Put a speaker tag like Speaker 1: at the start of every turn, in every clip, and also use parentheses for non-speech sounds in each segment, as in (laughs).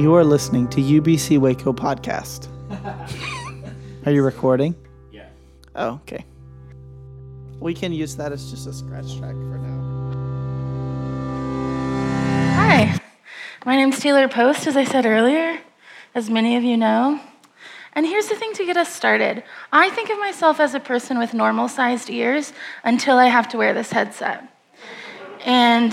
Speaker 1: You are listening to UBC Waco podcast. (laughs) Are you recording?
Speaker 2: Yeah.
Speaker 1: Oh, okay. We can use that as just a scratch track for now.
Speaker 3: Hi, my name's Taylor Post, as I said earlier, as many of you know. And here's the thing to get us started I think of myself as a person with normal sized ears until I have to wear this headset. And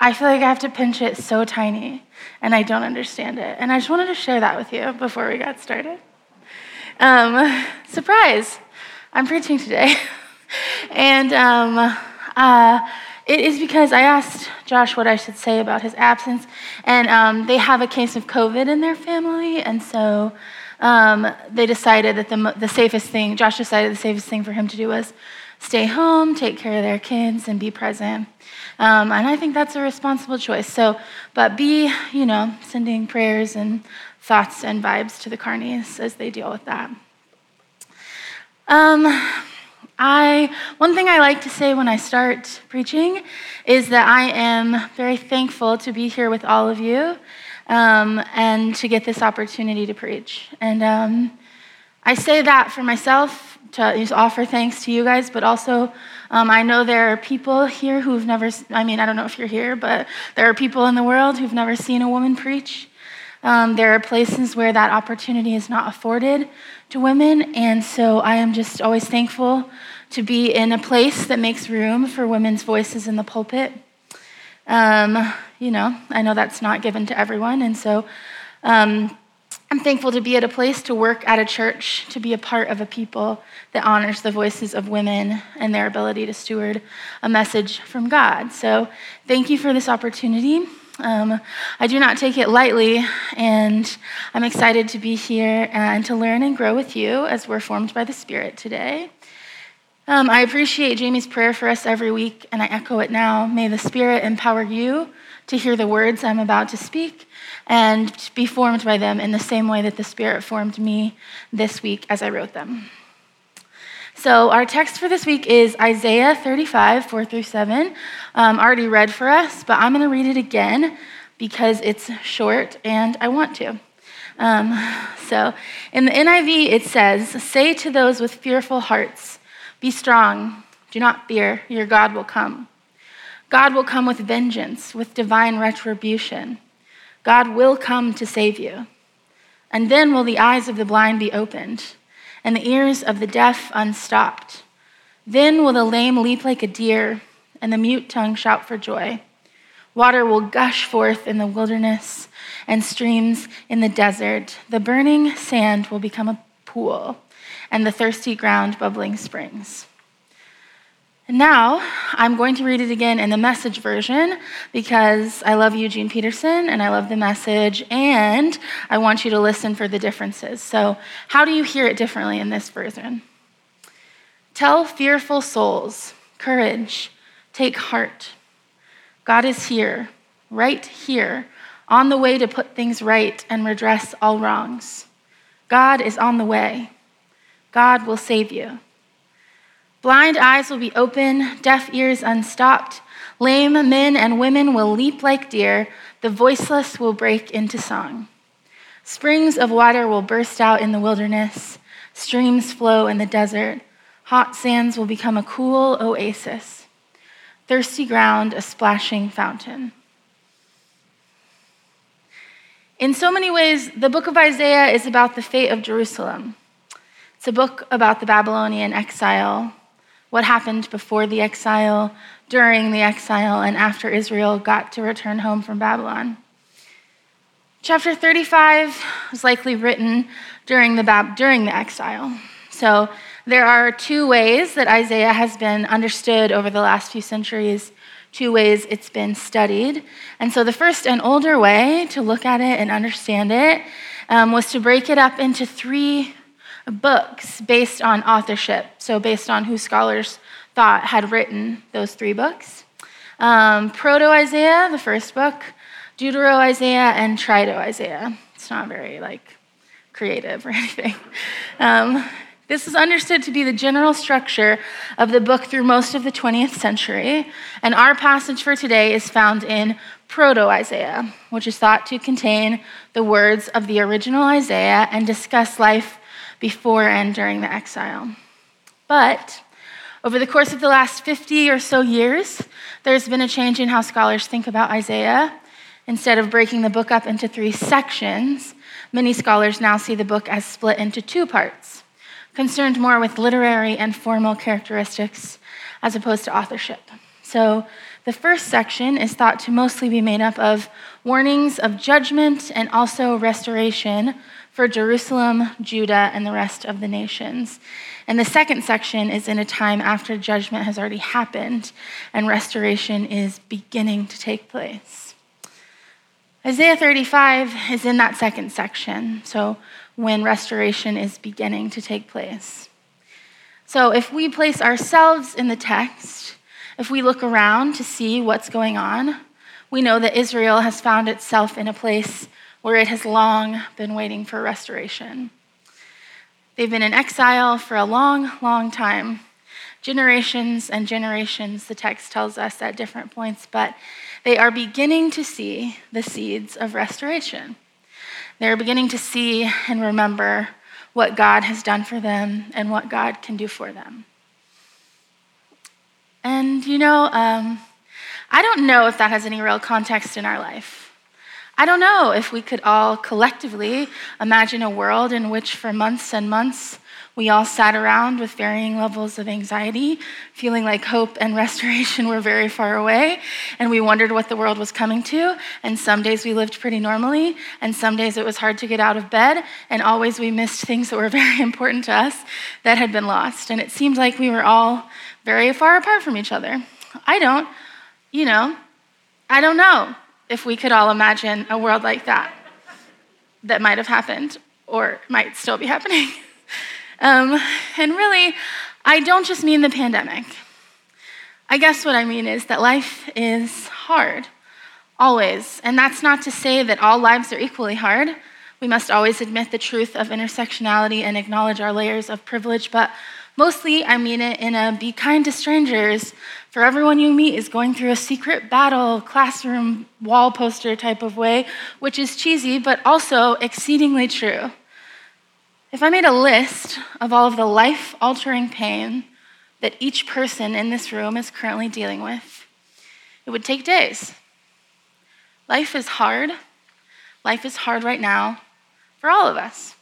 Speaker 3: I feel like I have to pinch it so tiny, and I don't understand it. And I just wanted to share that with you before we got started. Um, surprise, I'm preaching today. (laughs) and um, uh, it is because I asked Josh what I should say about his absence, and um, they have a case of COVID in their family, and so um, they decided that the, the safest thing, Josh decided the safest thing for him to do was stay home, take care of their kids, and be present. Um, and I think that's a responsible choice. So, but be, you know, sending prayers and thoughts and vibes to the Carneys as they deal with that. Um, I, one thing I like to say when I start preaching is that I am very thankful to be here with all of you um, and to get this opportunity to preach. And um, I say that for myself to just offer thanks to you guys, but also um, I know there are people here who've never, I mean, I don't know if you're here, but there are people in the world who've never seen a woman preach. Um, there are places where that opportunity is not afforded to women, and so I am just always thankful to be in a place that makes room for women's voices in the pulpit. Um, you know, I know that's not given to everyone, and so um, I'm thankful to be at a place to work at a church, to be a part of a people that honors the voices of women and their ability to steward a message from God. So, thank you for this opportunity. Um, I do not take it lightly, and I'm excited to be here and to learn and grow with you as we're formed by the Spirit today. Um, I appreciate Jamie's prayer for us every week, and I echo it now. May the Spirit empower you to hear the words I'm about to speak and be formed by them in the same way that the Spirit formed me this week as I wrote them. So, our text for this week is Isaiah 35, 4 through 7. Um, already read for us, but I'm going to read it again because it's short and I want to. Um, so, in the NIV, it says, Say to those with fearful hearts, Be strong, do not fear, your God will come. God will come with vengeance, with divine retribution. God will come to save you. And then will the eyes of the blind be opened, and the ears of the deaf unstopped. Then will the lame leap like a deer, and the mute tongue shout for joy. Water will gush forth in the wilderness, and streams in the desert. The burning sand will become a pool, and the thirsty ground bubbling springs. Now I'm going to read it again in the message version because I love Eugene Peterson and I love the message, and I want you to listen for the differences. So, how do you hear it differently in this version? Tell fearful souls, courage, take heart. God is here, right here, on the way to put things right and redress all wrongs. God is on the way. God will save you. Blind eyes will be open, deaf ears unstopped. Lame men and women will leap like deer. The voiceless will break into song. Springs of water will burst out in the wilderness. Streams flow in the desert. Hot sands will become a cool oasis. Thirsty ground, a splashing fountain. In so many ways, the book of Isaiah is about the fate of Jerusalem. It's a book about the Babylonian exile, what happened before the exile, during the exile, and after Israel got to return home from Babylon. Chapter 35 was likely written during the, during the exile. So there are two ways that Isaiah has been understood over the last few centuries, two ways it's been studied. And so the first and older way to look at it and understand it um, was to break it up into three books based on authorship, so based on who scholars thought had written those three books. Um, Proto Isaiah, the first book, Deutero Isaiah, and Trito Isaiah. It's not very like creative or (laughs) anything. Um, this is understood to be the general structure of the book through most of the 20th century, and our passage for today is found in Proto Isaiah, which is thought to contain the words of the original Isaiah and discuss life before and during the exile. But over the course of the last 50 or so years, there's been a change in how scholars think about Isaiah. Instead of breaking the book up into three sections, many scholars now see the book as split into two parts, concerned more with literary and formal characteristics as opposed to authorship. So, the first section is thought to mostly be made up of warnings of judgment and also restoration for Jerusalem, Judah, and the rest of the nations. And the second section is in a time after judgment has already happened and restoration is beginning to take place. Isaiah 35 is in that second section, so when restoration is beginning to take place. So if we place ourselves in the text, if we look around to see what's going on, we know that Israel has found itself in a place where it has long been waiting for restoration. They've been in exile for a long, long time. Generations and generations, the text tells us at different points, but they are beginning to see the seeds of restoration. They're beginning to see and remember what God has done for them and what God can do for them. And you know, um, I don't know if that has any real context in our life. I don't know if we could all collectively imagine a world in which, for months and months, we all sat around with varying levels of anxiety, feeling like hope and (laughs) restoration were very far away, and we wondered what the world was coming to. And some days we lived pretty normally, and some days it was hard to get out of bed, and always we missed things that were (laughs) very important to us that had been lost. And it seemed like we were all very far apart from each other. I don't, you know, I don't know if we could all imagine a world like that that might have happened or might still be happening. (laughs) um, and really, I don't just mean the pandemic. I guess what I mean is that life is hard, always. And that's not to say that all lives are equally hard. We must always admit the truth of intersectionality and acknowledge our layers of privilege, but Mostly, I mean it in a be kind to strangers, for everyone you meet is going through a secret battle, classroom wall poster type of way, which is cheesy, but also exceedingly true. If I made a list of all of the life altering pain that each person in this room is currently dealing with, it would take days. Life is hard. Life is hard right now for all of us.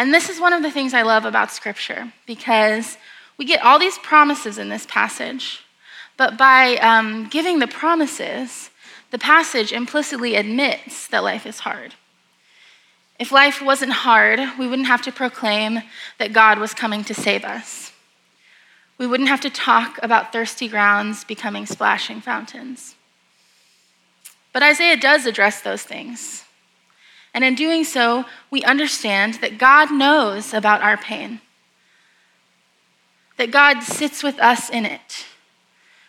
Speaker 3: And this is one of the things I love about Scripture because we get all these promises in this passage, but by um, giving the promises, the passage implicitly admits that life is hard. If life wasn't hard, we wouldn't have to proclaim that God was coming to save us. We wouldn't have to talk about thirsty grounds becoming splashing fountains. But Isaiah does address those things. And in doing so, we understand that God knows about our pain, that God sits with us in it.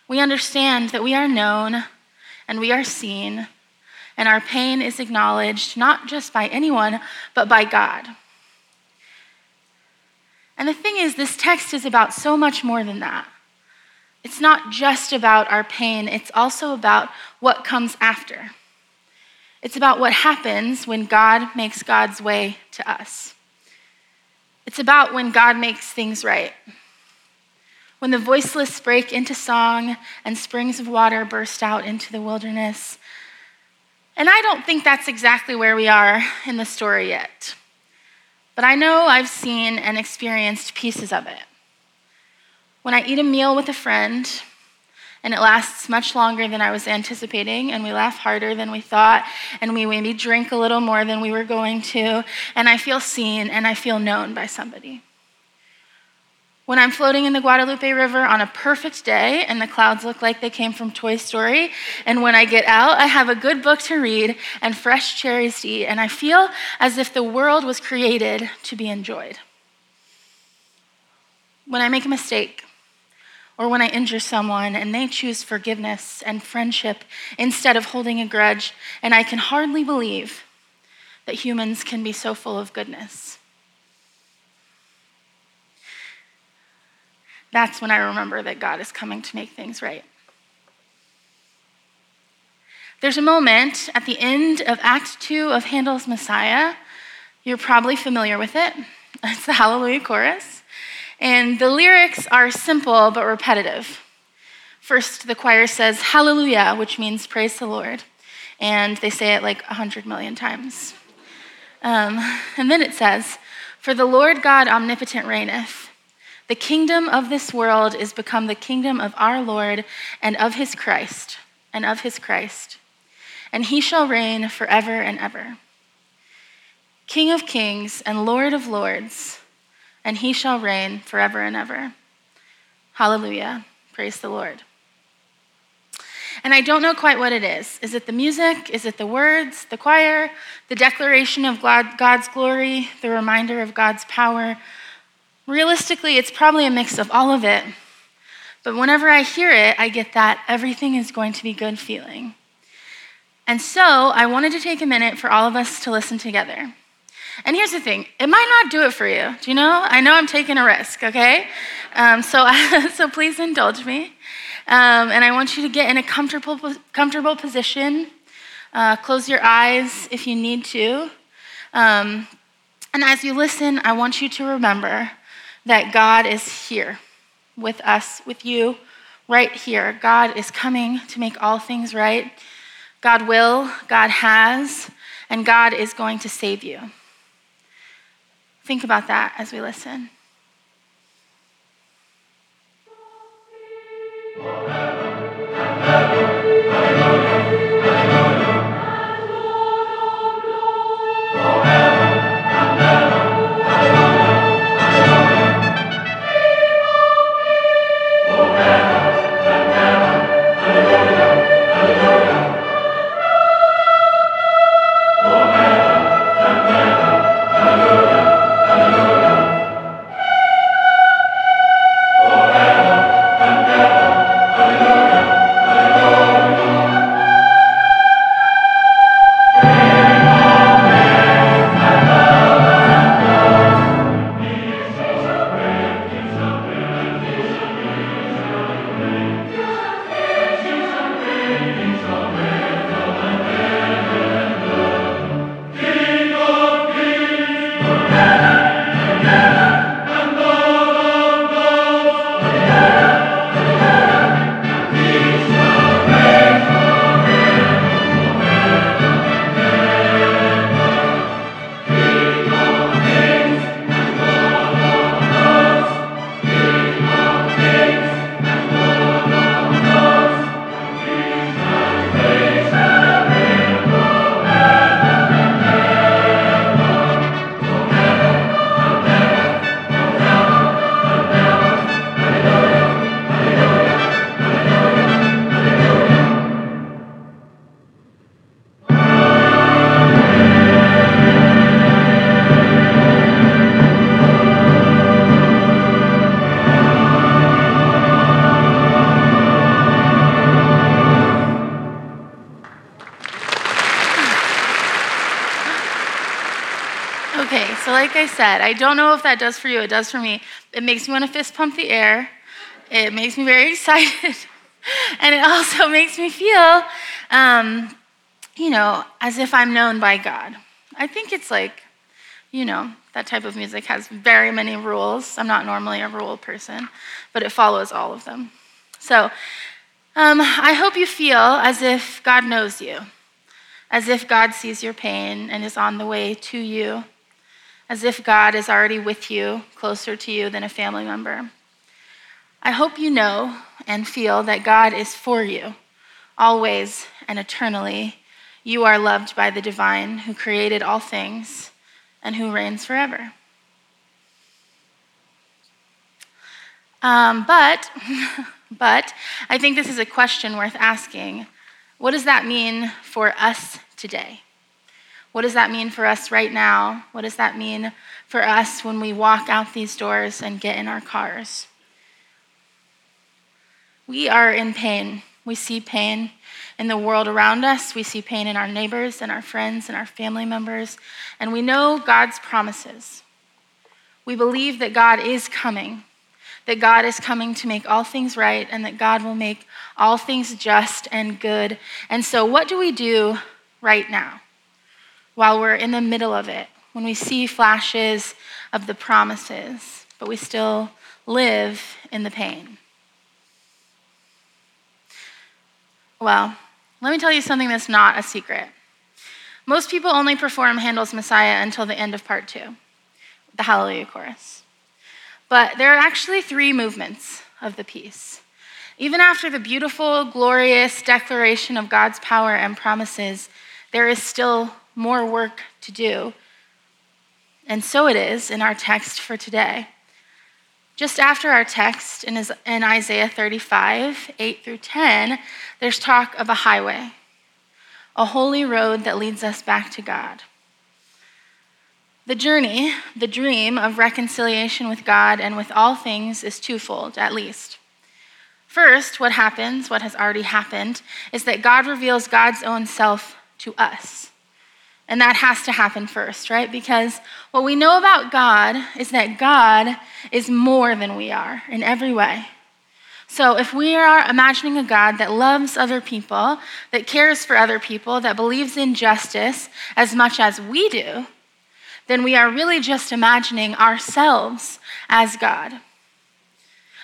Speaker 3: We understand that we are known and we are seen, and our pain is acknowledged not just by anyone, but by God. And the thing is, this text is about so much more than that. It's not just about our pain, it's also about what comes after. It's about what happens when God makes God's way to us. It's about when God makes things right. When the voiceless break into song and springs of water burst out into the wilderness. And I don't think that's exactly where we are in the story yet. But I know I've seen and experienced pieces of it. When I eat a meal with a friend, and it lasts much longer than I was anticipating, and we laugh harder than we thought, and we maybe drink a little more than we were going to, and I feel seen and I feel known by somebody. When I'm floating in the Guadalupe River on a perfect day and the clouds look like they came from Toy Story, and when I get out, I have a good book to read and fresh cherries to eat, and I feel as if the world was created to be enjoyed. When I make a mistake, or when I injure someone and they choose forgiveness and friendship instead of holding a grudge, and I can hardly believe that humans can be so full of goodness. That's when I remember that God is coming to make things right. There's a moment at the end of Act 2 of Handel's Messiah. You're probably familiar with it. (laughs) It's the Hallelujah chorus. And the lyrics are simple but repetitive. First, the choir says Hallelujah, which means praise the Lord. And they say it like 100 million times. Um, and then it says, For the Lord God omnipotent reigneth. The kingdom of this world is become the kingdom of our Lord and of his Christ, and of his Christ. And he shall reign forever and ever. King of kings and Lord of lords, and he shall reign forever and ever. Hallelujah. Praise the Lord. And I don't know quite what it is. Is it the music? Is it the words, the choir, the declaration of God's glory, the reminder of God's power? Realistically, it's probably a mix of all of it. But whenever I hear it, I get that everything is going to be good feeling. And so I wanted to take a minute for all of us to listen together. And here's the thing it might not do it for you. Do you know? I know I'm taking a risk, okay? Um, so, (laughs) so please indulge me. Um, and I want you to get in a comfortable, comfortable position. Uh, close your eyes if you need to. Um, and as you listen, I want you to remember that God is here with us, with you, right here. God is coming to make all things right. God will, God has, and God is going to save you. Think about that as we listen. I said, I don't know if that does for you. It does for me. It makes me want to fist pump the air. It makes me very (laughs) excited. and it also (laughs) makes me feel, um, you know, as if I'm known by God. I think it's like, you know, that type of music has very many rules. I'm not normally a rule person, but it follows all of them. So um, I hope you feel as if God knows you, as if God sees your pain and is on the way to you as if God is already with you, closer to you than a family member. I hope you know and feel that God is for you, always and eternally. You are loved by the divine who created all things and who reigns forever. Um, but, (laughs) but I think this is a question worth asking. What does that mean for us today? What does that mean for us right now? What does that mean for us when we walk out these doors and get in our cars? We are in pain. We see pain in the world around us. We see pain in our neighbors and our friends and our family members. And we know God's promises. We believe that God is coming, that God is coming to make all things right and that God will make all things just and good. And so, what do we do right now while we're in the middle of it, when we see flashes of the promises, but we still live in the pain? Well, let me tell you something that's not a secret. Most people only perform Handel's Messiah until the end of part two, the Hallelujah chorus. But there are actually three movements of the piece. Even after the beautiful, glorious declaration of God's power and promises, there is still more work to do. And so it is in our text for today. Just after our text in Isaiah 35, 8 through 10, there's talk of a highway a holy road that leads us back to God. The journey, the dream of reconciliation with God and with all things is twofold, at least. First, what happens, what has already happened, is that God reveals God's own self to us. And that has to happen first, right? Because what we know about God is that God is more than we are in every way. So, if we are imagining a God that loves other people, that cares for other people, that believes in justice as much as we do, then we are really just imagining ourselves as God.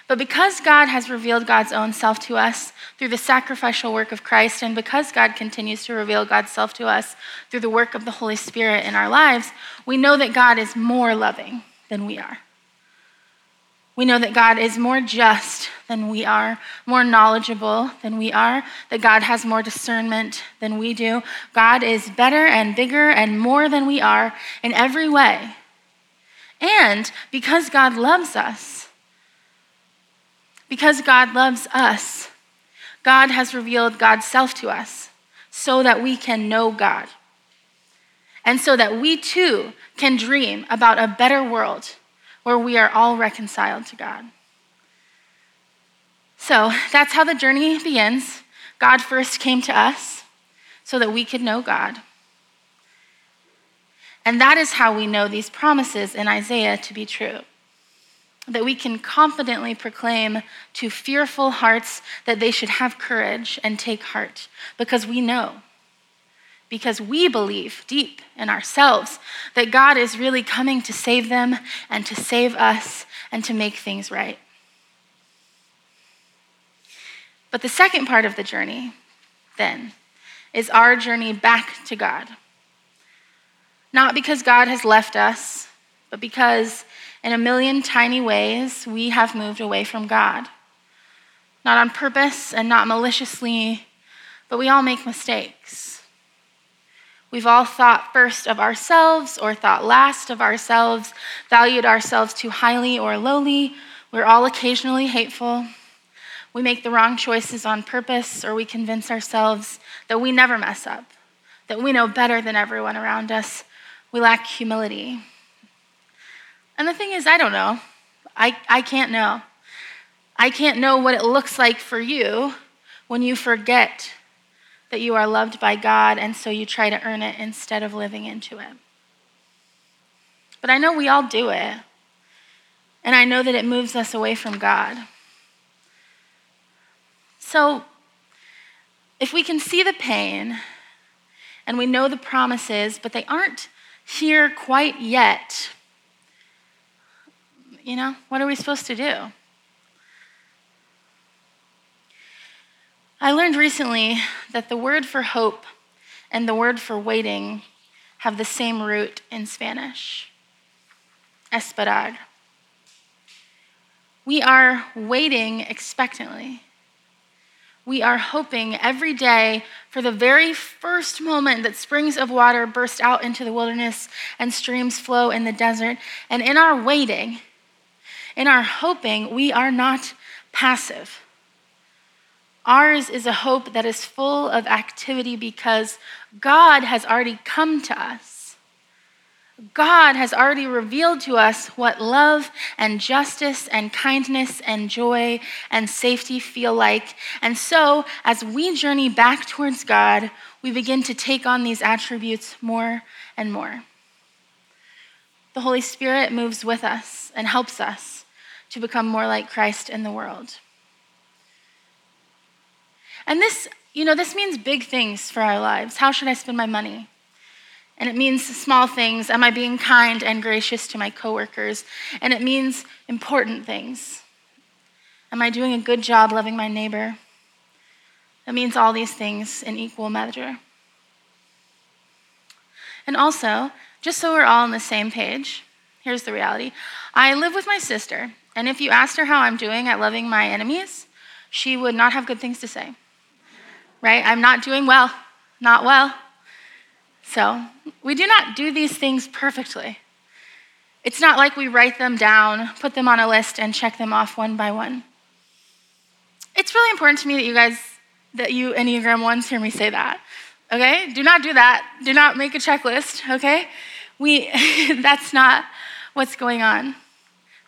Speaker 3: But because God has revealed God's own self to us through the sacrificial work of Christ, and because God continues to reveal God's self to us through the work of the Holy Spirit in our lives, we know that God is more loving than we are. We know that God is more just than we are, more knowledgeable than we are, that God has more discernment than we do. God is better and bigger and more than we are in every way. And because God loves us, because God loves us, God has revealed God's self to us so that we can know God. And so that we too can dream about a better world where we are all reconciled to God. So that's how the journey begins. God first came to us so that we could know God. And that is how we know these promises in Isaiah to be true. That we can confidently proclaim to fearful hearts that they should have courage and take heart, because we know because we believe deep in ourselves that God is really coming to save them and to save us and to make things right. But the second part of the journey, then, is our journey back to God. Not because God has left us, but because in a million tiny ways we have moved away from God. Not on purpose and not maliciously, but we all make mistakes. We've all thought first of ourselves or thought last of ourselves, valued ourselves too highly or lowly. We're all occasionally hateful. We make the wrong choices on purpose, or we convince ourselves that we never mess up, that we know better than everyone around us. We lack humility. And the thing is, I don't know. I, I can't know. I can't know what it looks like for you when you forget that you are loved by God, and so you try to earn it instead of living into it. But I know we all do it, and I know that it moves us away from God. So, if we can see the pain and we know the promises, but they aren't here quite yet, you know, what are we supposed to do? I learned recently that the word for hope and the word for waiting have the same root in Spanish esperar. We are waiting expectantly. We are hoping every day for the very first moment that springs of water burst out into the wilderness and streams flow in the desert. And in our waiting, in our hoping, we are not passive. Ours is a hope that is full of activity because God has already come to us. God has already revealed to us what love and justice and kindness and joy and safety feel like. And so, as we journey back towards God, we begin to take on these attributes more and more. The Holy Spirit moves with us and helps us to become more like Christ in the world. And this, you know, this means big things for our lives. How should I spend my money? And it means small things. Am I being kind and gracious to my coworkers? And it means important things. Am I doing a good job loving my neighbor? It means all these things in equal measure. And also, just so we're all on the same page, here's the reality I live with my sister, and if you asked her how I'm doing at loving my enemies, she would not have good things to say. Right? I'm not doing well, not well. So, we do not do these things perfectly. It's not like we write them down, put them on a list, and check them off one by one. It's really important to me that you guys, that you Enneagram ones hear me say that. Okay? Do not do that. Do not make a checklist, okay? We (laughs) that's not what's going on.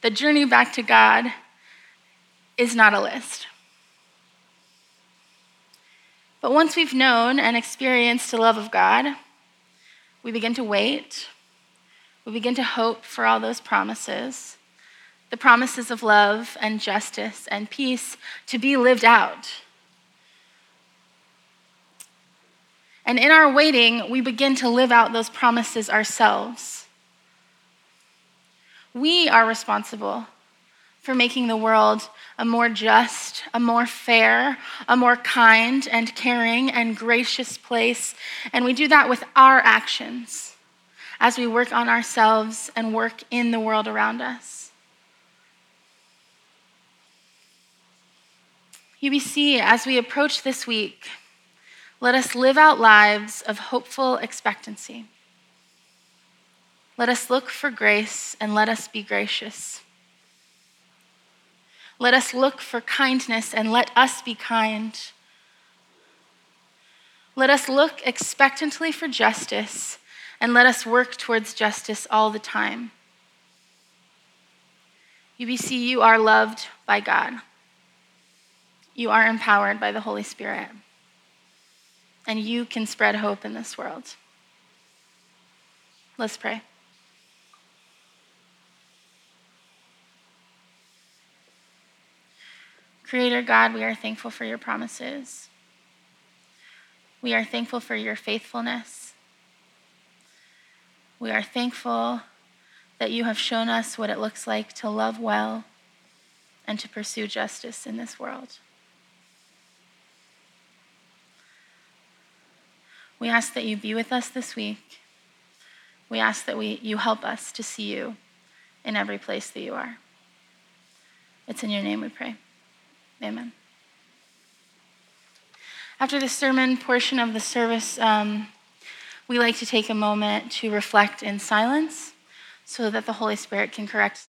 Speaker 3: The journey back to God is not a list. But once we've known and experienced the love of God, we begin to wait. We begin to hope for all those promises the promises of love and justice and peace to be lived out. And in our waiting, we begin to live out those promises ourselves. We are responsible for making the world a more just, a more fair, a more kind and caring and gracious place. And we do that with our actions as we work on ourselves and work in the world around us. UBC, as we approach this week, let us live out lives of hopeful expectancy. Let us look for grace and let us be gracious. Let us look for kindness and let us be kind. Let us look expectantly for justice and let us work towards justice all the time. UBC, you are loved by God. You are empowered by the Holy Spirit. And you can spread hope in this world. Let's pray. Creator God, we are thankful for your promises. We are thankful for your faithfulness. We are thankful that you have shown us what it looks like to love well and to pursue justice in this world. We ask that you be with us this week. We ask that we, you help us to see you in every place that you are. It's in your name we pray. Amen. After the sermon portion of the service, um, we like to take a moment to reflect in silence so that the Holy Spirit can correct